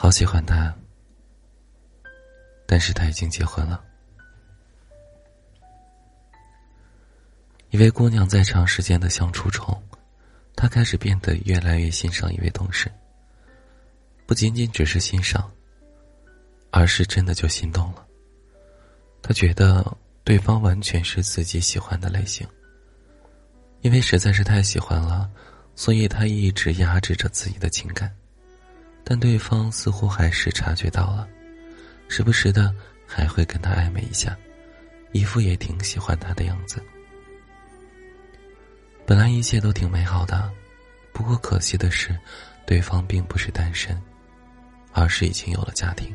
好喜欢他，但是他已经结婚了。一位姑娘在长时间的相处中，她开始变得越来越欣赏一位同事。不仅仅只是欣赏，而是真的就心动了。她觉得对方完全是自己喜欢的类型。因为实在是太喜欢了，所以她一直压制着自己的情感。但对方似乎还是察觉到了，时不时的还会跟他暧昧一下，一副也挺喜欢他的样子。本来一切都挺美好的，不过可惜的是，对方并不是单身，而是已经有了家庭。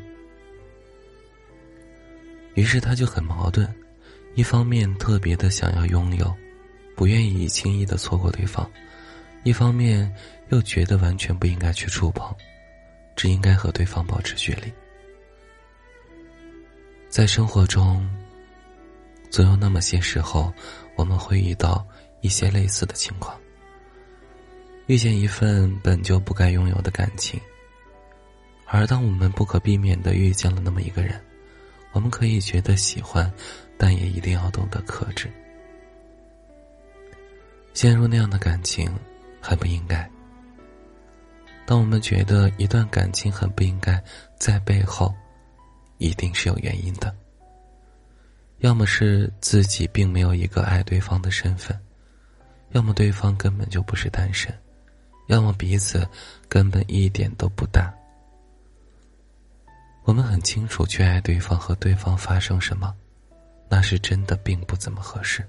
于是他就很矛盾，一方面特别的想要拥有，不愿意轻易的错过对方；一方面又觉得完全不应该去触碰。只应该和对方保持距离。在生活中，总有那么些时候，我们会遇到一些类似的情况。遇见一份本就不该拥有的感情，而当我们不可避免的遇见了那么一个人，我们可以觉得喜欢，但也一定要懂得克制。陷入那样的感情，很不应该。当我们觉得一段感情很不应该，在背后，一定是有原因的。要么是自己并没有一个爱对方的身份，要么对方根本就不是单身，要么彼此根本一点都不搭。我们很清楚，去爱对方和对方发生什么，那是真的并不怎么合适。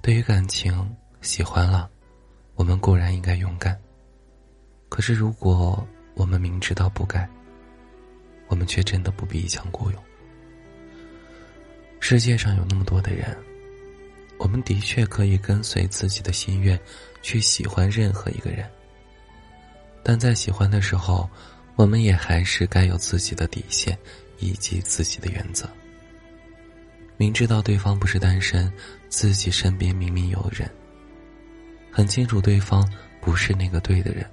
对于感情，喜欢了，我们固然应该勇敢。可是，如果我们明知道不该，我们却真的不必一腔孤勇。世界上有那么多的人，我们的确可以跟随自己的心愿去喜欢任何一个人。但在喜欢的时候，我们也还是该有自己的底线以及自己的原则。明知道对方不是单身，自己身边明明有人，很清楚对方不是那个对的人。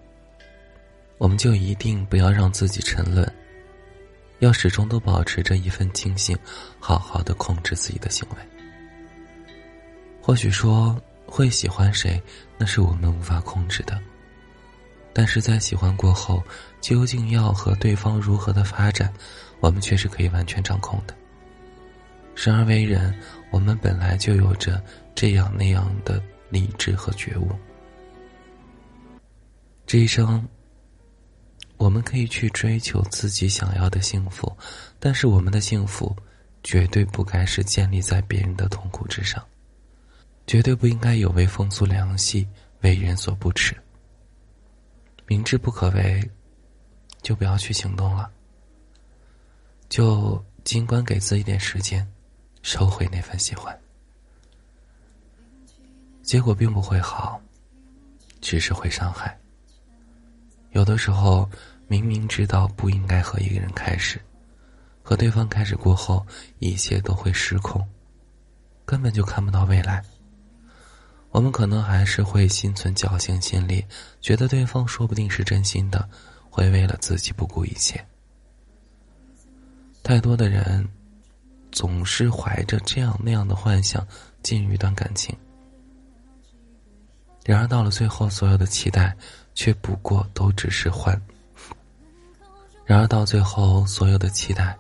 我们就一定不要让自己沉沦，要始终都保持着一份清醒，好好的控制自己的行为。或许说会喜欢谁，那是我们无法控制的，但是在喜欢过后，究竟要和对方如何的发展，我们却是可以完全掌控的。生而为人，我们本来就有着这样那样的理智和觉悟，这一生。我们可以去追求自己想要的幸福，但是我们的幸福绝对不该是建立在别人的痛苦之上，绝对不应该有违风俗良系，为人所不齿。明知不可为，就不要去行动了。就尽管给自己点时间，收回那份喜欢，结果并不会好，只是会伤害。有的时候，明明知道不应该和一个人开始，和对方开始过后，一切都会失控，根本就看不到未来。我们可能还是会心存侥幸心理，觉得对方说不定是真心的，会为了自己不顾一切。太多的人，总是怀着这样那样的幻想进入一段感情，然而到了最后，所有的期待。却不过都只是幻。然而到最后，所有的期待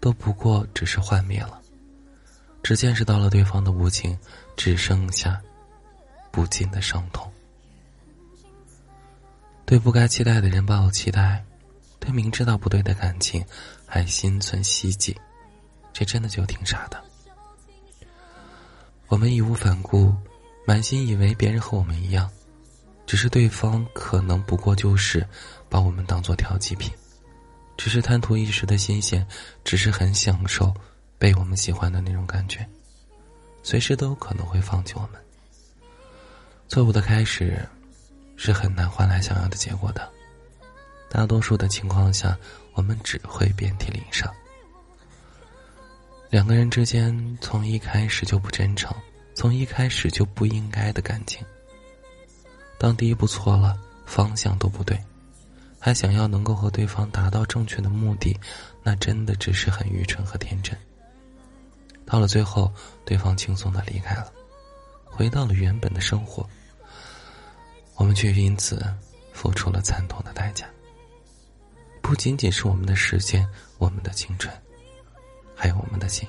都不过只是幻灭了，只见识到了对方的无情，只剩下不尽的伤痛。对不该期待的人抱有期待，对明知道不对的感情还心存希冀，这真的就挺傻的。我们义无反顾，满心以为别人和我们一样。只是对方可能不过就是把我们当做调剂品，只是贪图一时的新鲜，只是很享受被我们喜欢的那种感觉，随时都有可能会放弃我们。错误的开始是很难换来想要的结果的，大多数的情况下，我们只会遍体鳞伤。两个人之间从一开始就不真诚，从一开始就不应该的感情。当第一步错了，方向都不对，还想要能够和对方达到正确的目的，那真的只是很愚蠢和天真。到了最后，对方轻松的离开了，回到了原本的生活，我们却因此付出了惨痛的代价。不仅仅是我们的时间，我们的青春，还有我们的心。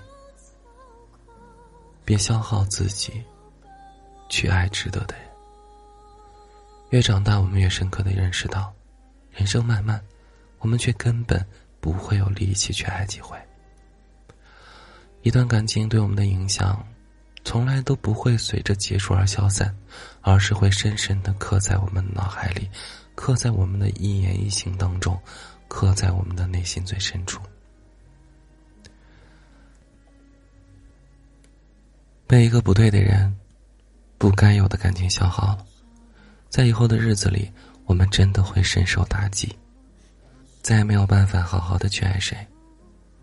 别消耗自己，去爱值得的人。越长大，我们越深刻的认识到，人生漫漫，我们却根本不会有力气去爱几回。一段感情对我们的影响，从来都不会随着结束而消散，而是会深深的刻在我们脑海里，刻在我们的一言一行当中，刻在我们的内心最深处。被一个不对的人、不该有的感情消耗了，在以后的日子里，我们真的会深受打击，再也没有办法好好的去爱谁，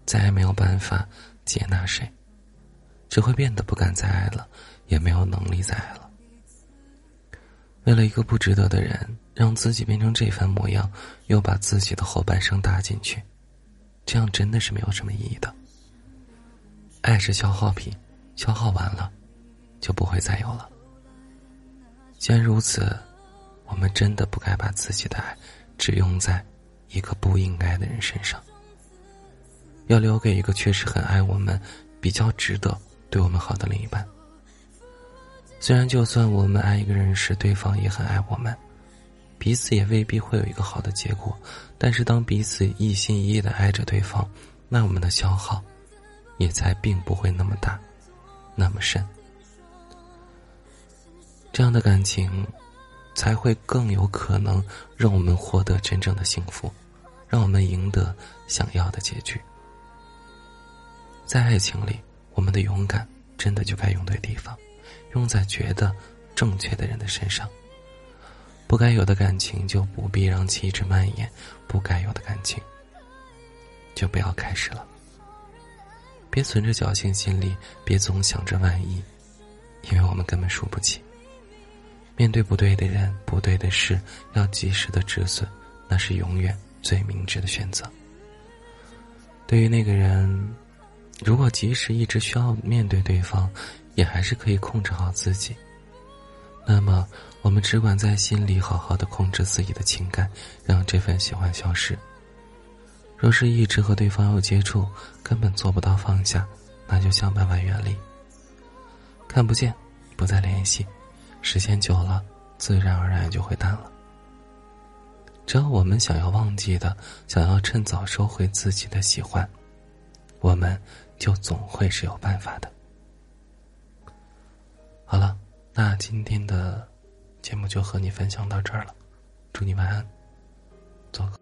再也没有办法接纳谁，只会变得不敢再爱了，也没有能力再爱了。为了一个不值得的人，让自己变成这番模样，又把自己的后半生搭进去，这样真的是没有什么意义的。爱是消耗品。消耗完了，就不会再有了。既然如此，我们真的不该把自己的爱只用在一个不应该的人身上，要留给一个确实很爱我们、比较值得对我们好的另一半。虽然就算我们爱一个人时，对方也很爱我们，彼此也未必会有一个好的结果，但是当彼此一心一意的爱着对方，那我们的消耗也才并不会那么大。那么深，这样的感情，才会更有可能让我们获得真正的幸福，让我们赢得想要的结局。在爱情里，我们的勇敢真的就该用对地方，用在觉得正确的人的身上。不该有的感情就不必让其一直蔓延，不该有的感情就不要开始了。别存着侥幸心理，别总想着万一，因为我们根本输不起。面对不对的人、不对的事，要及时的止损，那是永远最明智的选择。对于那个人，如果即使一直需要面对对方，也还是可以控制好自己。那么，我们只管在心里好好的控制自己的情感，让这份喜欢消失。若是一直和对方有接触，根本做不到放下，那就想办法远离。看不见，不再联系，时间久了，自然而然就会淡了。只要我们想要忘记的，想要趁早收回自己的喜欢，我们就总会是有办法的。好了，那今天的节目就和你分享到这儿了，祝你晚安。做个